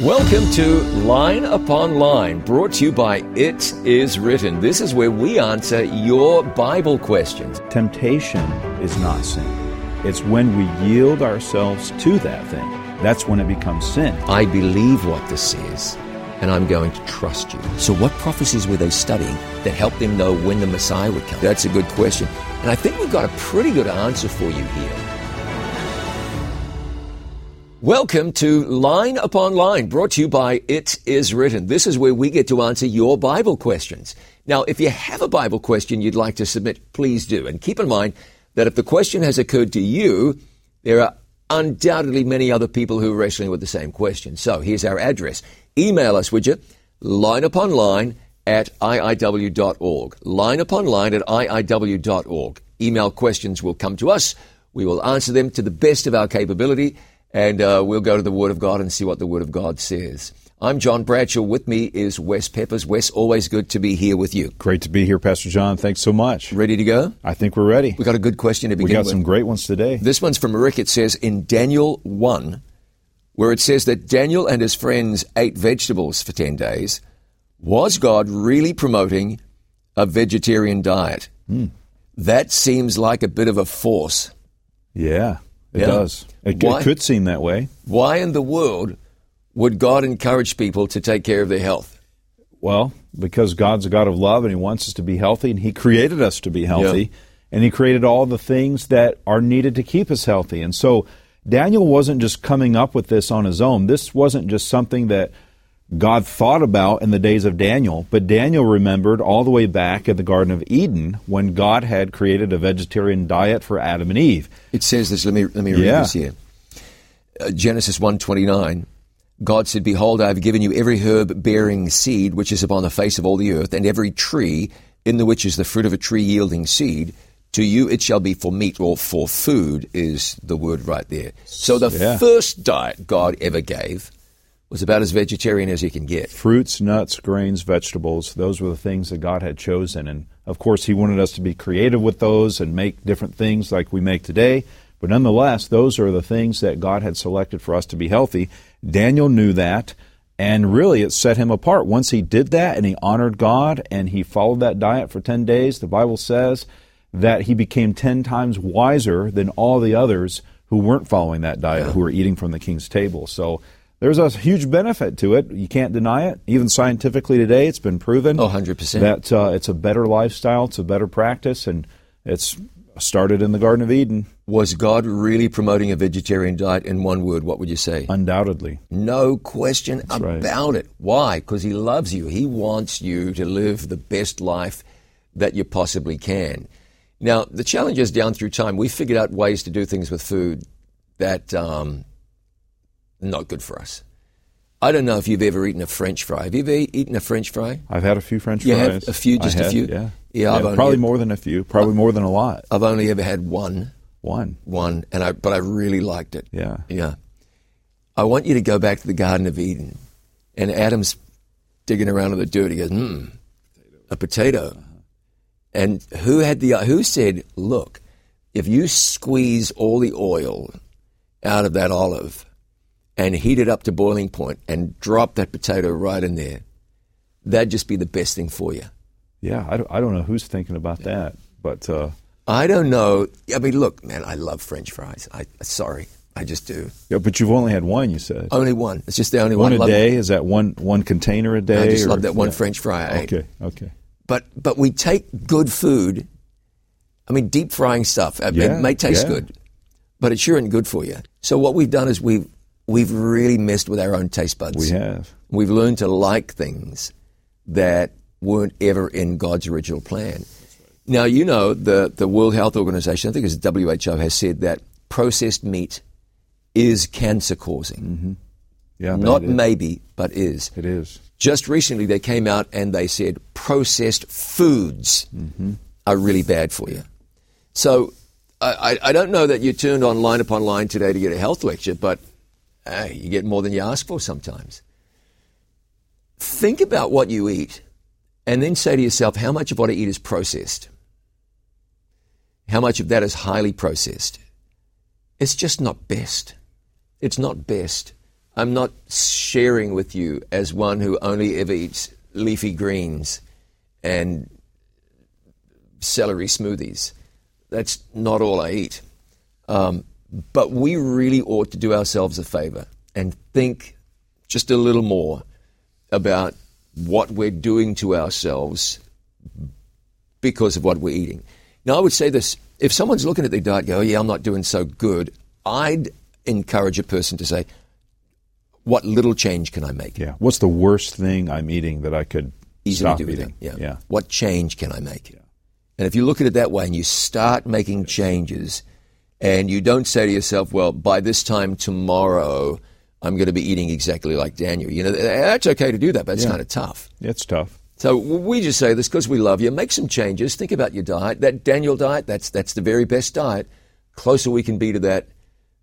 Welcome to Line Upon Line, brought to you by It Is Written. This is where we answer your Bible questions. Temptation is not sin. It's when we yield ourselves to that thing. That's when it becomes sin. I believe what this is, and I'm going to trust you. So, what prophecies were they studying that helped them know when the Messiah would come? That's a good question. And I think we've got a pretty good answer for you here. Welcome to Line Upon Line, brought to you by It Is Written. This is where we get to answer your Bible questions. Now, if you have a Bible question you'd like to submit, please do. And keep in mind that if the question has occurred to you, there are undoubtedly many other people who are wrestling with the same question. So here's our address. Email us, would you? Line upon line at iiw.org. Line upon line at iiw.org. Email questions will come to us. We will answer them to the best of our capability and uh, we'll go to the Word of God and see what the Word of God says. I'm John Bradshaw. With me is Wes Peppers. Wes, always good to be here with you. Great to be here, Pastor John. Thanks so much. Ready to go? I think we're ready. We got a good question to begin with. We got with. some great ones today. This one's from Rick. It says in Daniel 1, where it says that Daniel and his friends ate vegetables for 10 days, was God really promoting a vegetarian diet? Hmm. That seems like a bit of a force. Yeah, it Yeah. does. It, Why? it could seem that way. Why in the world would God encourage people to take care of their health? Well, because God's a God of love and He wants us to be healthy, and He created us to be healthy, and He created all the things that are needed to keep us healthy. And so Daniel wasn't just coming up with this on his own. This wasn't just something that God thought about in the days of Daniel, but Daniel remembered all the way back in the Garden of Eden when God had created a vegetarian diet for Adam and Eve. It says this. Let me let me read Yeah. this here. Uh, Genesis one twenty nine. God said, "Behold, I have given you every herb bearing seed which is upon the face of all the earth, and every tree in the which is the fruit of a tree yielding seed. To you it shall be for meat or for food." Is the word right there? So the Yeah. first diet God ever gave was about as vegetarian as you can get. fruits, nuts, grains, vegetables, those were the things that God had chosen. And of course, He wanted us to be creative with those and make different things like we make today. But nonetheless, those are the things that God had selected for us to be healthy. Daniel knew that, and really it set him apart. Once he did that and he honored God and he followed that diet for 10 days, the Bible says that he became 10 times wiser than all the others who weren't following that diet, who were eating from the king's table. So there's a huge benefit to it. You can't deny it. Even scientifically today, it's been proven Oh, 100%. that uh, it's a better lifestyle, it's a better practice, and it's started in the Garden of Eden, Was God really promoting a vegetarian diet? In one word, what would you say? undoubtedly. No question right. about it. Why? Because he loves you. He wants you to live the best life that you possibly can. Now, the challenge is down through time, we figured out ways to do things with food that um, not good for us. I don't know if you've ever eaten a French fry. Have you ever eaten a French fry? I've had a few French You fries. a few, just a have, few? Yeah, Yeah, only- probably more than a few. Probably more than a lot. I've only ever had one, One. one, and I but I really liked it. Yeah. Yeah. I want you to go back to the Garden of Eden. And Adam's digging around in the dirt. He goes, hmm, a potato. And who had the, who said, look, if you squeeze all the oil out of that olive and heat it up to boiling point and drop that potato right in there, that'd just be the best thing for you. Yeah, I don't, I don't know who's thinking about that, but uh, I don't know. I mean, look, man, I love French fries. I, sorry, I just do. yeah, but you've only had one. You said Only one. It's just the only one one. a day. Is that one one container a day? I just or- love that one yeah. French fry I ate. Okay, okay. But but we take good food. I mean, deep frying stuff. Yeah, it may taste yeah. good, but it sure isn't good for you. So what we've done is we've we've really messed with our own taste buds. We have. We've learned to like things that weren't ever in God's original plan. Now you know the the World Health Organization, I think it's WHO, has said that processed meat is cancer causing. Mm-hmm. Yeah, Not maybe, but is. It is. Just recently, they came out and they said processed foods mm-hmm. are really bad for you. So I, I, I don't know that you turned on line upon line today to get a health lecture, but you get more than you ask for sometimes. Think about what you eat and then say to yourself, how much of what I eat is processed? How much of that is highly processed? It's just not best. It's not best. I'm not sharing with you as one who only ever eats leafy greens and celery smoothies. That's not all I eat. Um, but we really ought to do ourselves a favor and think just a little more about what we're doing to ourselves because of what we're eating. Now, I would say this if someone's looking at their diet, go, oh, yeah, I'm not doing so good, I'd encourage a person to say, what little change can I make? Yeah. What's the worst thing I'm eating that I could Easily stop do eating? Yeah. yeah. What change can I make? Yeah. And if you look at it that way and you start making changes, and you don't say to yourself, well, by this time tomorrow, I'm going to be eating exactly like Daniel. You know, that's okay to do that, but it's Yeah. kind of tough. It's tough. So we just say this because we love you. Make some changes. Think about your diet. That Daniel diet, that's, that's the very best diet. Closer we can be to that,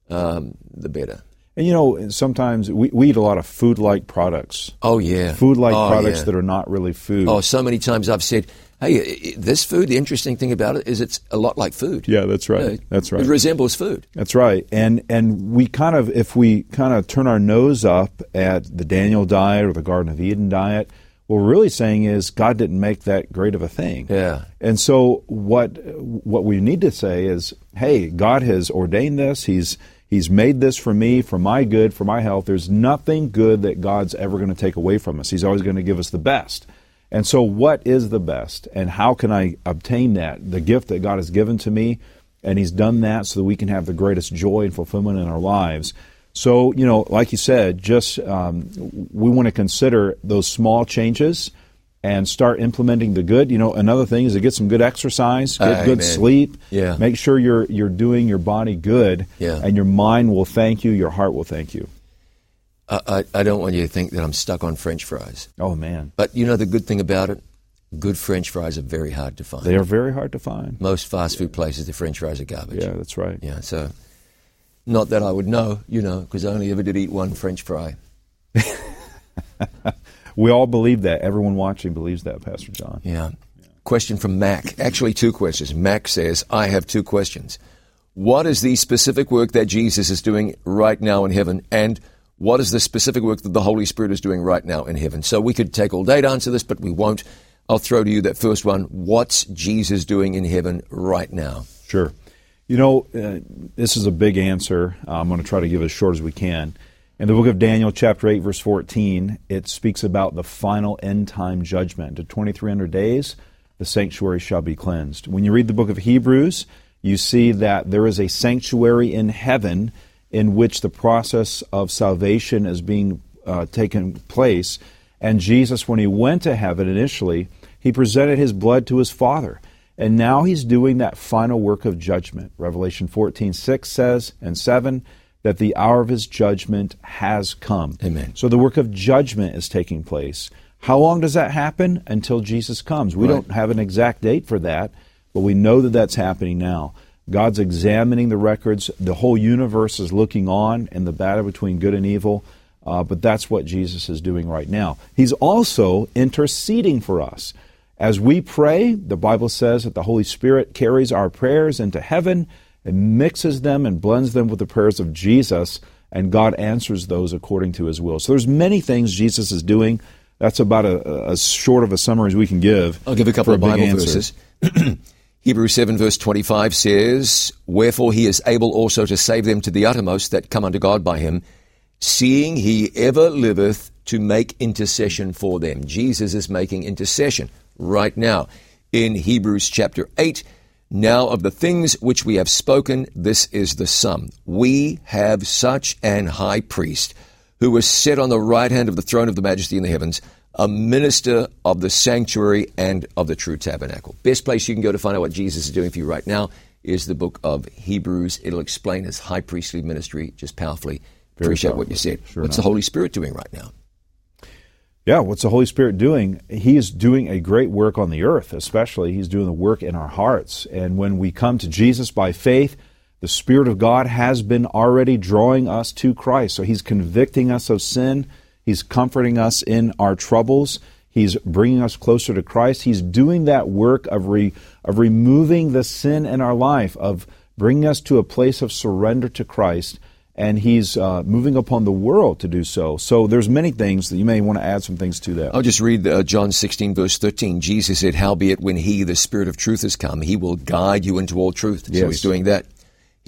um, the better. And you know, sometimes we, we eat a lot of food like products. Oh, yeah. Food like Oh, products yeah. that are not really food. Oh, so many times I've said, hey, this food, the interesting thing about it is it's a lot like food. Yeah, that's right. That's right. It resembles food. That's right. And and we kind of if we kind of turn our nose up at the Daniel diet or the Garden of Eden diet, what we're really saying is God didn't make that great of a thing. Yeah. And so what what we need to say is, hey, God has ordained this. He's He's made this for me, for my good, for my health. There's nothing good that God's ever going to take away from us. He's always going to give us the best. And so, what is the best, and how can I obtain that? The gift that God has given to me, and He's done that so that we can have the greatest joy and fulfillment in our lives. So, you know, like you said, just um, we want to consider those small changes and start implementing the good. You know, another thing is to get some good exercise, get good sleep. Yeah. Make sure you're you're doing your body good, Yeah. and your mind will thank you. Your heart will thank you. I, I, don't want you to think that I'm stuck on French fries. Oh man, But you know the good thing about it? Good French fries are very hard to find. they are very hard to find. Most fast food places, the French fries are garbage. Yeah, that's right. Yeah, so not that I would know, you know, because I only ever did eat one French fry. We all believe that. Everyone watching believes that, Pastor John. Yeah. Question from Mac. Actually, two questions. Mac says, I have two questions. What is the specific work that Jesus is doing right now in heaven? And what is the specific work that the Holy Spirit is doing right now in heaven? So we could take all day to answer this, but we won't. I'll throw to you that first one. What's Jesus doing in heaven right now? Sure. You know, uh, this is a big answer. I'm going to try to give it as short as we can. In the book of Daniel, chapter 8, verse 14, it speaks about the final end time judgment. To 2,300 days, the sanctuary shall be cleansed. When you read the book of Hebrews, you see that there is a sanctuary in heaven in which the process of salvation is being uh, taken place. And Jesus, when he went to heaven initially, he presented his blood to his Father. And now he's doing that final work of judgment. Revelation 14, 6 says, and 7, that the hour of his judgment has come. Amen. So the work of judgment is taking place. How long does that happen? Until Jesus comes. We Right. don't have an exact date for that, but we know that that's happening now. God's examining the records. The whole universe is looking on in the battle between good and evil. Uh, but that's what Jesus is doing right now. He's also interceding for us. As we pray, the Bible says that the Holy Spirit carries our prayers into heaven and mixes them and blends them with the prayers of Jesus, and God answers those according to his will. So there's many things Jesus is doing. That's about a, as short of a summary as we can give. I'll give a couple for of Bible verses. Hebrews 7, verse 25 says, Wherefore he is able also to save them to the uttermost that come unto God by him, seeing he ever liveth to make intercession for them. Jesus is making intercession right now. In Hebrews chapter 8, now of the things which we have spoken, this is the sum. We have such an high priest who was set on the right hand of the throne of the majesty in the heavens, a minister of the sanctuary and of the true tabernacle. Best place you can go to find out what Jesus is doing for you right now is the book of Hebrews. It'll explain his high priestly ministry just powerfully. Very Appreciate what you said. Sure What's enough. the Holy Spirit doing right now? Yeah, what's the Holy Spirit doing? He is doing a great work on the earth, especially. He's doing the work in our hearts. And when we come to Jesus by faith, the Spirit of God has been already drawing us to Christ. So He's convicting us of sin. He's comforting us in our troubles. He's bringing us closer to Christ. He's doing that work of, re, of removing the sin in our life, of bringing us to a place of surrender to Christ. and he's uh, moving upon the world to do so. So there's many things that you may want to add some things to that. I'll just read uh, John 16, verse 13. Jesus said, Howbeit, when he, the Spirit of truth, has come, he will guide you into all truth. Yes. So he's doing that.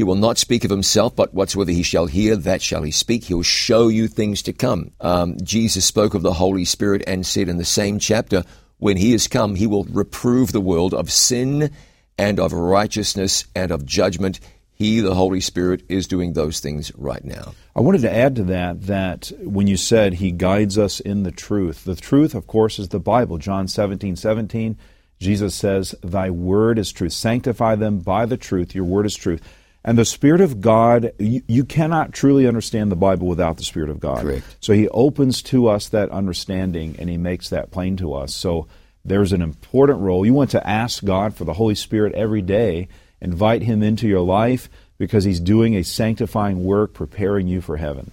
He will not speak of himself, but whatsoever he shall hear, that shall he speak. He will show you things to come. Um, Jesus spoke of the Holy Spirit and said in the same chapter, when he is come, he will reprove the world of sin and of righteousness and of judgment. He, the Holy Spirit, is doing those things right now. I wanted to add to that that when you said He guides us in the truth, the truth, of course, is the Bible. John 17, 17, Jesus says, Thy word is truth. Sanctify them by the truth. Your word is truth. And the Spirit of God, you, you, cannot truly understand the Bible without the Spirit of God. Correct. So He opens to us that understanding and He makes that plain to us. So there's an important role. You want to ask God for the Holy Spirit every day Invite him into your life because he's doing a sanctifying work preparing you for heaven.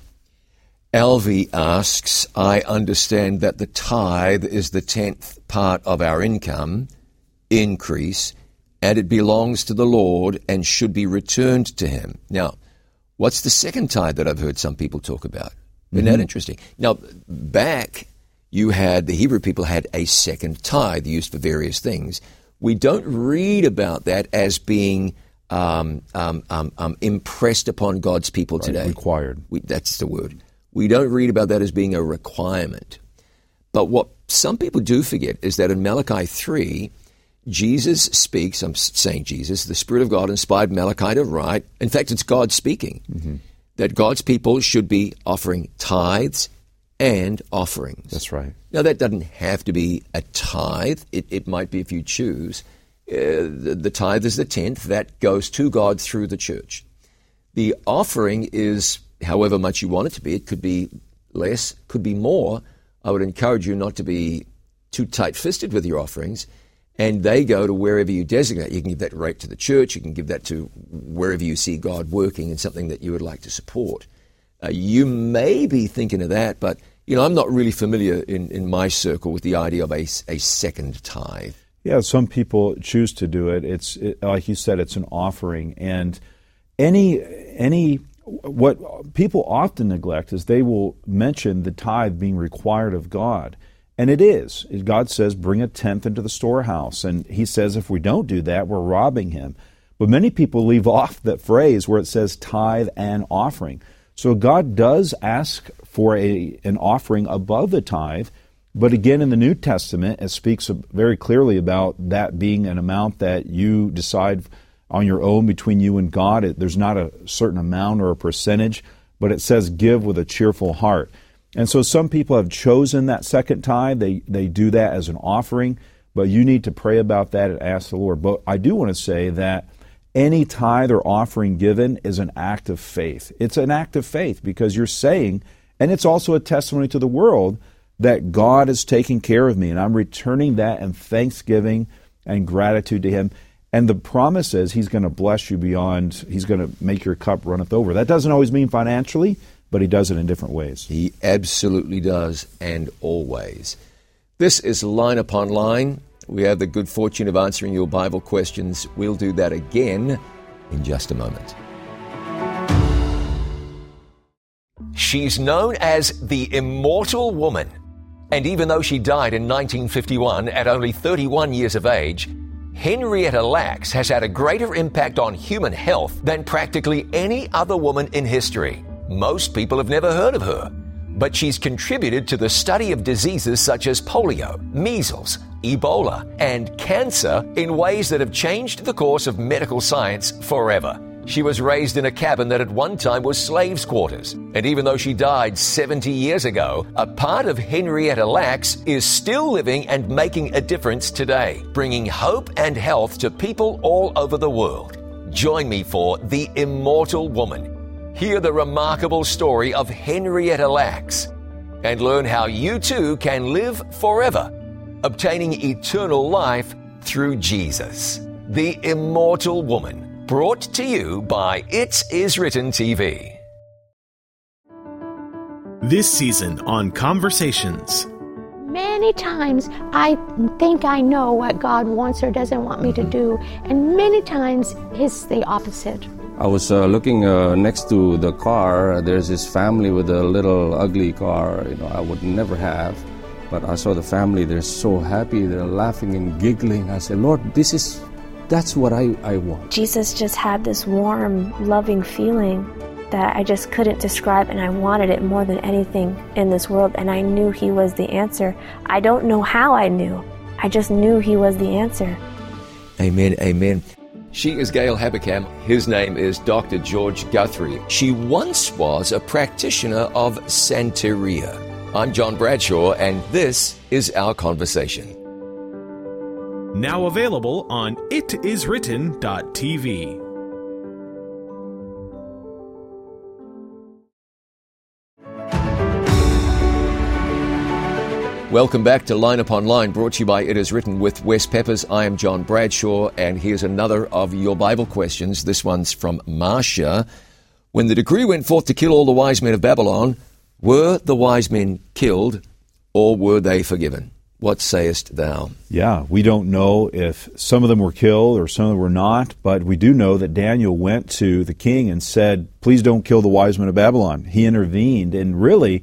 Alvy asks, I understand that the tithe is the tenth part of our income, increase, and it belongs to the Lord and should be returned to him. Now, what's the second tithe that I've heard some people talk about? Isn't mm-hmm. that interesting? Now, back, you had, the Hebrew people had a second tithe used for various things we don't read about that as being um, um, um, um impressed upon God's people right, today. Required. We, that's the word. We don't read about that as being a requirement. But what some people do forget is that in Malachi 3, Jesus speaks, I'm saying Jesus, the Spirit of God inspired Malachi to write. In fact, it's God speaking. Mm-hmm. That God's people should be offering tithes and offerings. That's right. Now, that doesn't have to be a tithe. It, it might be if you choose. Uh, the, the tithe is the tenth. That goes to God through the church. The offering is however much you want it to be. It could be less, could be more. I would encourage you not to be too tight fisted with your offerings. And they go to wherever you designate. You can give that right to the church. You can give that to wherever you see God working in something that you would like to support. Uh, you may be thinking of that, but you know, I'm not really familiar in, in my circle with the idea of a, a second tithe. Yeah, some people choose to do it. It's it, like you said, it's an offering, and any any what people often neglect is they will mention the tithe being required of God. And it is. God says, bring a tenth into the storehouse. And He says, if we don't do that, we're robbing Him. But many people leave off that phrase where it says tithe and offering. So God does ask for a, an offering above the tithe, but again, in the New Testament, it speaks very clearly about that being an amount that you decide on your own between you and God. It, there's not a certain amount or a percentage, but it says give with a cheerful heart. And so some people have chosen that second tithe. They, they do that as an offering, but you need to pray about that and ask the Lord. But I do want to say that any tithe or offering given is an act of faith. It's an act of faith because you're saying, and it's also a testimony to the world that God is taking care of me, and I'm returning that in thanksgiving and gratitude to Him. And the promise is He's going to bless you beyond, He's going to make your cup runneth over. That doesn't always mean financially, but He does it in different ways. He absolutely does, and always. This is Line Upon Line. We have the good fortune of answering your Bible questions. We'll do that again in just a moment. She's known as the Immortal Woman. And even though she died in 1951 at only 31 years of age, Henrietta Lacks has had a greater impact on human health than practically any other woman in history. Most people have never heard of her but she's contributed to the study of diseases such as polio, measles, Ebola, and cancer in ways that have changed the course of medical science forever. She was raised in a cabin that at one time was slaves' quarters. And even though she died 70 years ago, a part of Henrietta Lacks is still living and making a difference today, bringing hope and health to people all over the world. Join me for The Immortal Woman Hear the remarkable story of Henrietta Lacks and learn how you too can live forever, obtaining eternal life through Jesus. The Immortal Woman, brought to you by It Is Written TV. This season on Conversations. Many times I think I know what God wants or doesn't want me to do, and many times it's the opposite. I was uh, looking uh, next to the car. There's this family with a little ugly car. You know, I would never have. But I saw the family. They're so happy. They're laughing and giggling. I said, Lord, this is, that's what I, I want. Jesus just had this warm, loving feeling that I just couldn't describe, and I wanted it more than anything in this world. And I knew He was the answer. I don't know how I knew. I just knew He was the answer. Amen, amen. She is Gail Habakam. His name is Dr. George Guthrie. She once was a practitioner of Santeria. I'm John Bradshaw, and this is our conversation. Now available on itiswritten.tv. Welcome back to Line Upon Line, brought to you by It Is Written with Wes Peppers. I am John Bradshaw, and here's another of your Bible questions. This one's from Marcia. When the decree went forth to kill all the wise men of Babylon, were the wise men killed, or were they forgiven? What sayest thou? Yeah, we don't know if some of them were killed or some of them were not, but we do know that Daniel went to the king and said, Please don't kill the wise men of Babylon. He intervened, and really,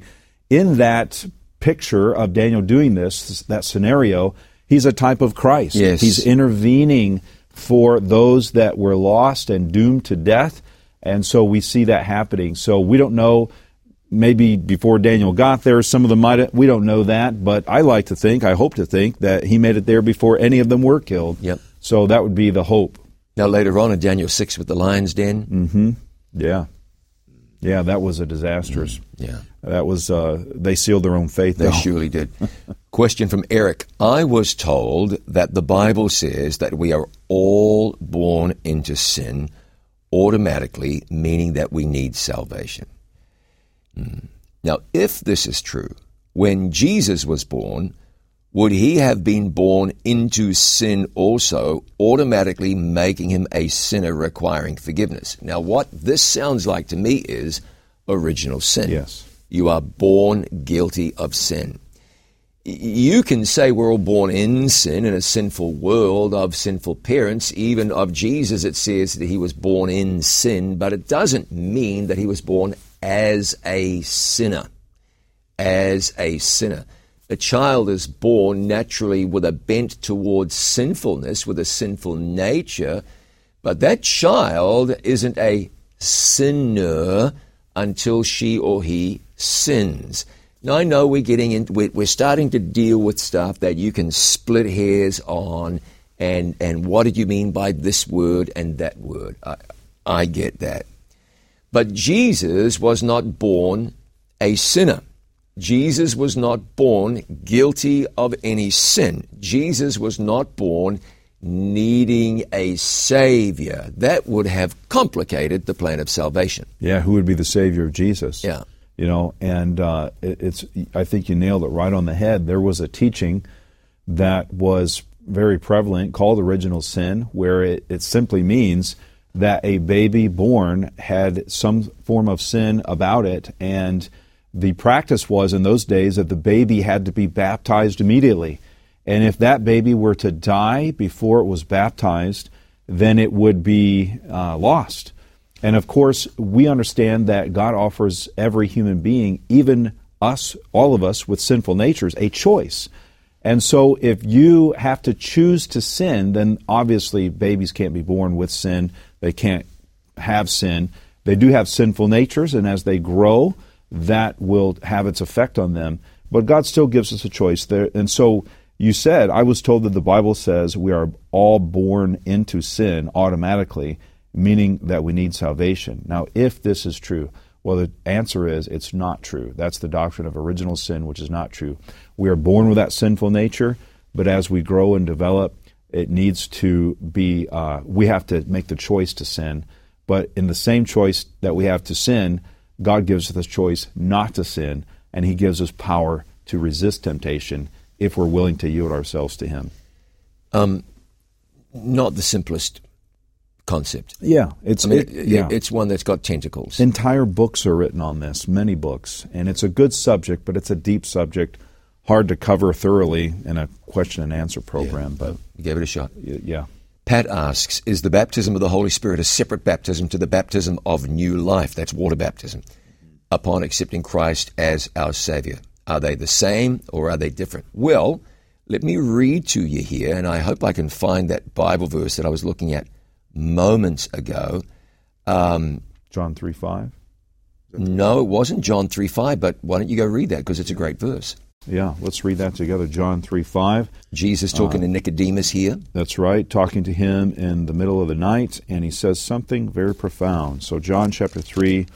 in that picture of Daniel doing this, that scenario, he's a type of Christ. Yes. He's intervening for those that were lost and doomed to death. And so we see that happening. So we don't know, maybe before Daniel got there, some of them might, have, we don't know that, but I like to think, I hope to think, that he made it there before any of them were killed. Yep. So that would be the hope. Now, later on in Daniel 6 with the lion's den, Mm-hmm. Yeah. Yeah, that was a disastrous. yeah, That was, uh, they sealed their own fate. they though. surely did. Question from Eric. I was told that the Bible says that we are all born into sin automatically, meaning that we need salvation. Hmm. Now, if this is true, when Jesus was born, would he have been born into sin also, automatically making him a sinner requiring forgiveness? Now, what this sounds like to me is original sin. Yes. You are born guilty of sin. You can say we're all born in sin, in a sinful world, of sinful parents. Even of Jesus, it says that he was born in sin, but it doesn't mean that he was born as a sinner. As a sinner. A child is born naturally with a bent towards sinfulness, with a sinful nature, but that child isn't a sinner until she or he sins. Now I know we're getting in, we're, starting to deal with stuff that you can split hairs on, and and what did you mean by this word and that word? I, I get that, but Jesus was not born a sinner. Jesus was not born guilty of any sin. Jesus was not born needing a savior. That would have complicated the plan of salvation. Yeah, who would be the Savior of Jesus? Yeah. You know, and uh, it, it's, I think you nailed it right on the head. There was a teaching that was very prevalent called original sin, where it, it simply means that a baby born had some form of sin about it. And the practice was in those days that the baby had to be baptized immediately. And if that baby were to die before it was baptized, then it would be uh, lost. And of course, we understand that God offers every human being, even us, all of us with sinful natures, a choice. And so if you have to choose to sin, then obviously babies can't be born with sin. They can't have sin. They do have sinful natures, and as they grow, that will have its effect on them. But God still gives us a choice there. And so you said, I was told that the Bible says we are all born into sin automatically, meaning that we need salvation. Now, if this is true, well, the answer is it's not true. That's the doctrine of original sin, which is not true. We are born with that sinful nature, but as we grow and develop, it needs to be, uh, we have to make the choice to sin. But in the same choice that we have to sin, God gives us the choice not to sin, and He gives us power to resist temptation if we're willing to yield ourselves to Him. Um, not the simplest concept. Yeah, it's I mean, it- it- yeah. it's one that's got tentacles. entire books are written on this, many books, and it's a good subject, but it's a deep subject, hard to cover thoroughly in a question and answer program. But You gave it a shot. yeah, Pat asks, is the baptism of the Holy Spirit a separate baptism to the baptism of new life? That's water baptism. Upon accepting Christ as our Savior. Are they the same or are they different? Well, let me read to you here, and I hope I can find that Bible verse that I was looking at moments ago. Um, John 3 5. no, it wasn't John 3 5, but why don't you go read that because it's a great verse. Yeah, let's read that together. John 3 5. Jesus talking to uh, Nicodemus here. That's right, talking to him in the middle of the night, and he says something very profound. So, John chapter 3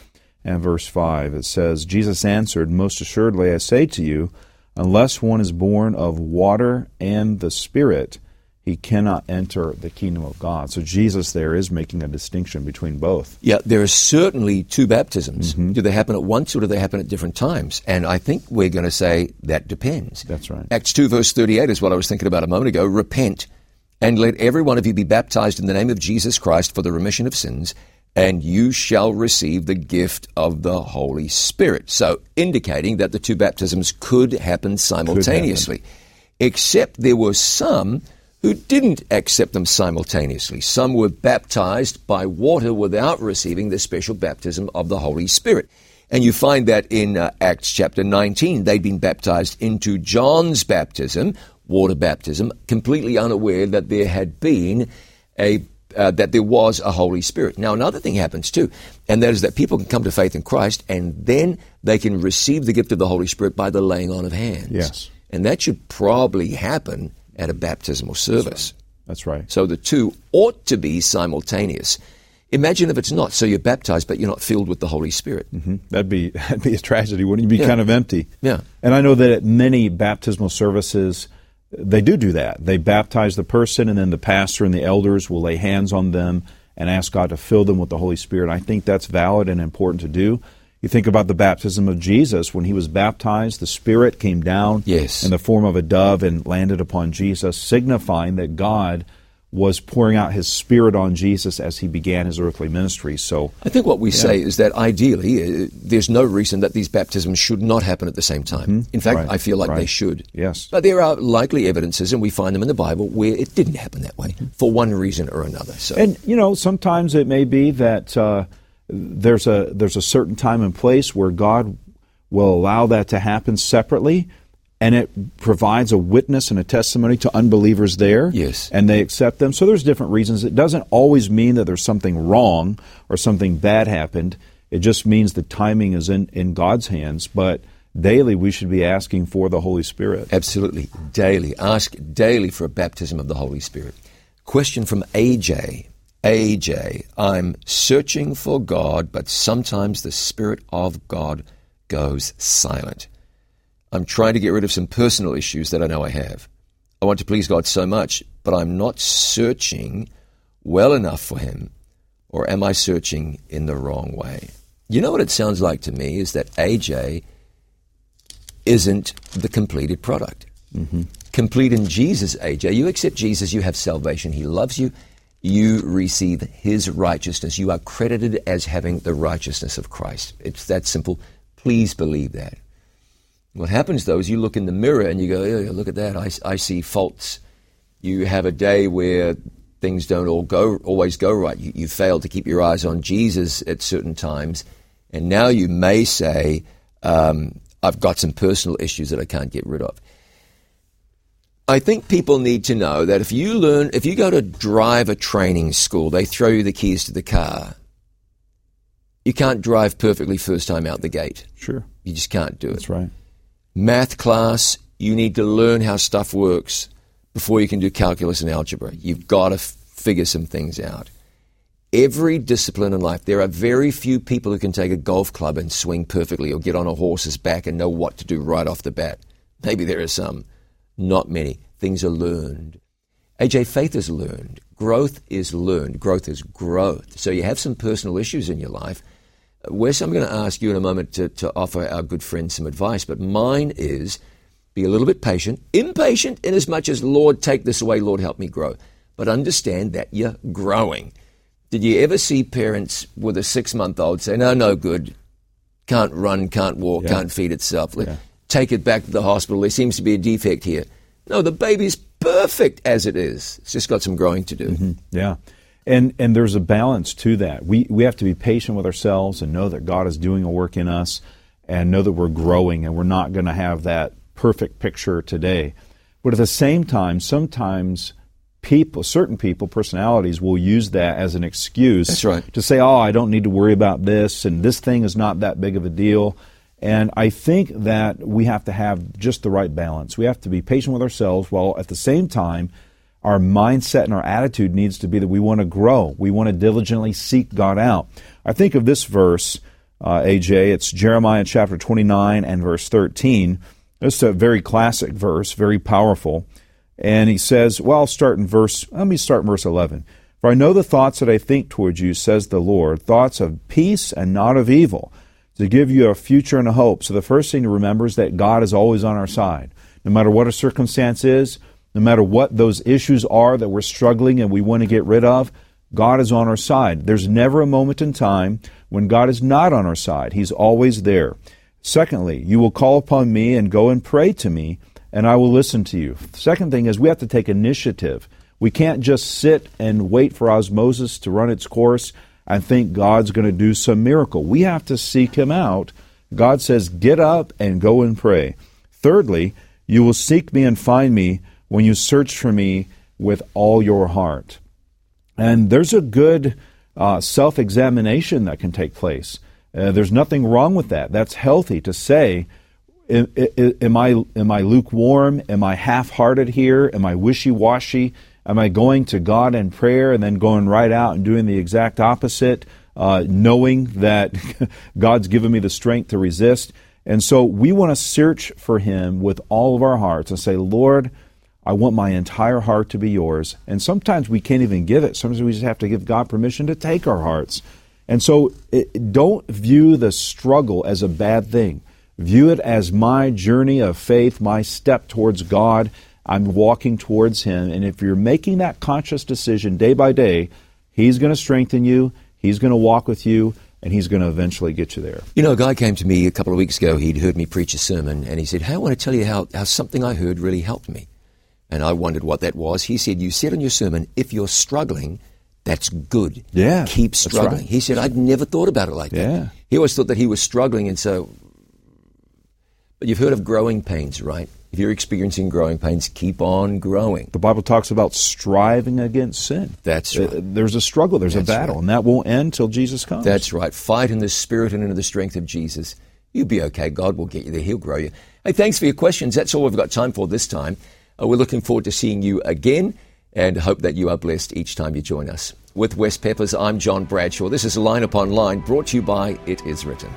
and verse 5, it says, Jesus answered, Most assuredly I say to you, unless one is born of water and the Spirit, he cannot enter the kingdom of God. So, Jesus there is making a distinction between both. Yeah, there are certainly two baptisms. Mm-hmm. Do they happen at once or do they happen at different times? And I think we're going to say that depends. That's right. Acts 2, verse 38 is what I was thinking about a moment ago. Repent and let every one of you be baptized in the name of Jesus Christ for the remission of sins, and you shall receive the gift of the Holy Spirit. So, indicating that the two baptisms could happen simultaneously. Except there were some who didn't accept them simultaneously. Some were baptized by water without receiving the special baptism of the Holy Spirit. And you find that in uh, Acts chapter 19. They'd been baptized into John's baptism, water baptism, completely unaware that there had been a uh, that there was a Holy Spirit. Now, another thing happens too, and that is that people can come to faith in Christ, and then they can receive the gift of the Holy Spirit by the laying on of hands. Yes. and that should probably happen at a baptismal service. That's right. So the two ought to be simultaneous. Imagine if it's not. So you're baptized, but you're not filled with the Holy Spirit. hmm That'd be that'd be a tragedy, wouldn't it? Be Yeah. kind of empty. Yeah. And I know that at many baptismal services, they do do that. They baptize the person, and then the pastor and the elders will lay hands on them and ask God to fill them with the Holy Spirit. I think that's valid and important to do. You think about the baptism of Jesus. When he was baptized, the Spirit came down Yes. in the form of a dove and landed upon Jesus, signifying that God was pouring out his Spirit on Jesus as he began his earthly ministry. So, I think what we say is that ideally, uh, there's no reason that these baptisms should not happen at the same time. In fact, Mm-hmm. Right. I feel like they should. Yes. But there are likely evidences, and we find them in the Bible, where it didn't happen that way for one reason or another. So, And you know, sometimes it may be that uh, there's a there's a certain time and place where God will allow that to happen separately, and it provides a witness and a testimony to unbelievers there. Yes. and they accept them. So there's different reasons. It doesn't always mean that there's something wrong or something bad happened. It just means the timing is in in God's hands. But daily, we should be asking for the Holy Spirit. Absolutely. Daily. Ask daily for a baptism of the Holy Spirit. Question from AJ. AJ, I'm searching for God, but sometimes the Spirit of God goes silent. I'm trying to get rid of some personal issues that I know I have. I want to please God so much, but I'm not searching well enough for Him, or am I searching in the wrong way? You know what it sounds like to me is that AJ isn't the completed product. Mm-hmm. Complete in Jesus, AJ. You accept Jesus, you have salvation. He loves you. You receive His righteousness. You are credited as having the righteousness of Christ. It's that simple. Please believe that. What happens though is you look in the mirror and you go, "Yeah, look at that. I, I see faults. You have a day where things don't all go always go right. You, you fail to keep your eyes on Jesus at certain times, and now you may say, um, "I've got some personal issues that I can't get rid of." I think people need to know that if you learn, if you go to driver training school, they throw you the keys to the car. You can't drive perfectly first time out the gate. Sure, You just can't do it that's right. math class, you need to learn how stuff works before you can do calculus and algebra. You've got to f- figure some things out. Every discipline in life, there are very few people who can take a golf club and swing perfectly or get on a horse's back and know what to do right off the bat. Maybe there are some, not many. Things are learned. AJ, faith is learned. Growth is learned. Growth is growth. So you have some personal issues in your life. Wes, I'm going to ask you in a moment to, to offer our good friend some advice, but mine is be a little bit patient, impatient in as much as, Lord, take this away, Lord, help me grow. But understand that you're growing. Did you ever see parents with a six month old say, no, no good, can't run, can't walk, Yeah. can't feed itself? Let- Take it back to the hospital. There seems to be a defect here. No, the baby's perfect as it is. It's just got some growing to do. Mm-hmm. Yeah. And, and there's a balance to that. We, we have to be patient with ourselves and know that God is doing a work in us and know that we're growing and we're not going to have that perfect picture today. But at the same time, sometimes people, certain people, personalities will use that as an excuse right. to say, oh, I don't need to worry about this and this thing is not that big of a deal. And I think that we have to have just the right balance. We have to be patient with ourselves while at the same time, our mindset and our attitude needs to be that we want to grow. We want to diligently seek God out. I think of this verse, uh, AJ. It's Jeremiah chapter 29 and verse 13. It's a very classic verse, very powerful. And he says, well, I'll start in verse, let me start in verse 11. For I know the thoughts that I think towards you, says the Lord, thoughts of peace and not of evil, to give you a future and a hope. So the first thing to remember is that God is always on our side. No matter what a circumstance is, no matter what those issues are that we're struggling and we want to get rid of, God is on our side. There's never a moment in time when God is not on our side. He's always there. Secondly, you will call upon me and go and pray to me, and I will listen to you. Second thing is we have to take initiative. We can't just sit and wait for osmosis to run its course and think God's going to do some miracle. We have to seek Him out. God says, Get up and go and pray. Thirdly, you will seek me and find me when you search for me with all your heart. And there's a good uh, self examination that can take place. Uh, there's nothing wrong with that. That's healthy to say, am, am, I, am I lukewarm? Am I half hearted here? Am I wishy washy? Am I going to God in prayer and then going right out and doing the exact opposite, uh, knowing that God's given me the strength to resist? And so we want to search for Him with all of our hearts and say, Lord, I want my entire heart to be yours. And sometimes we can't even give it. Sometimes we just have to give God permission to take our hearts. And so it, don't view the struggle as a bad thing. View it as my journey of faith, my step towards God. I'm walking towards Him. And if you're making that conscious decision day by day, He's going to strengthen you, He's going to walk with you, and He's going to eventually get you there. You know, a guy came to me a couple of weeks ago. He'd heard me preach a sermon, and he said, Hey, I want to tell you how, how something I heard really helped me. And I wondered what that was. He said, You said in your sermon, if you're struggling, that's good. Yeah. Keep struggling. Right. He said, I'd never thought about it like yeah. that. He always thought that he was struggling, and so. But you've heard of growing pains, right? If you're experiencing growing pains, keep on growing. The Bible talks about striving against sin. That's right. Uh, there's a struggle, there's That's a battle, right. and that won't end till Jesus comes. That's right. Fight in the spirit and in the strength of Jesus. You'll be okay. God will get you there. He'll grow you. Hey, thanks for your questions. That's all we've got time for this time. Uh, we're looking forward to seeing you again and hope that you are blessed each time you join us. With Wes Peppers, I'm John Bradshaw. This is Line Upon Line brought to you by It Is Written.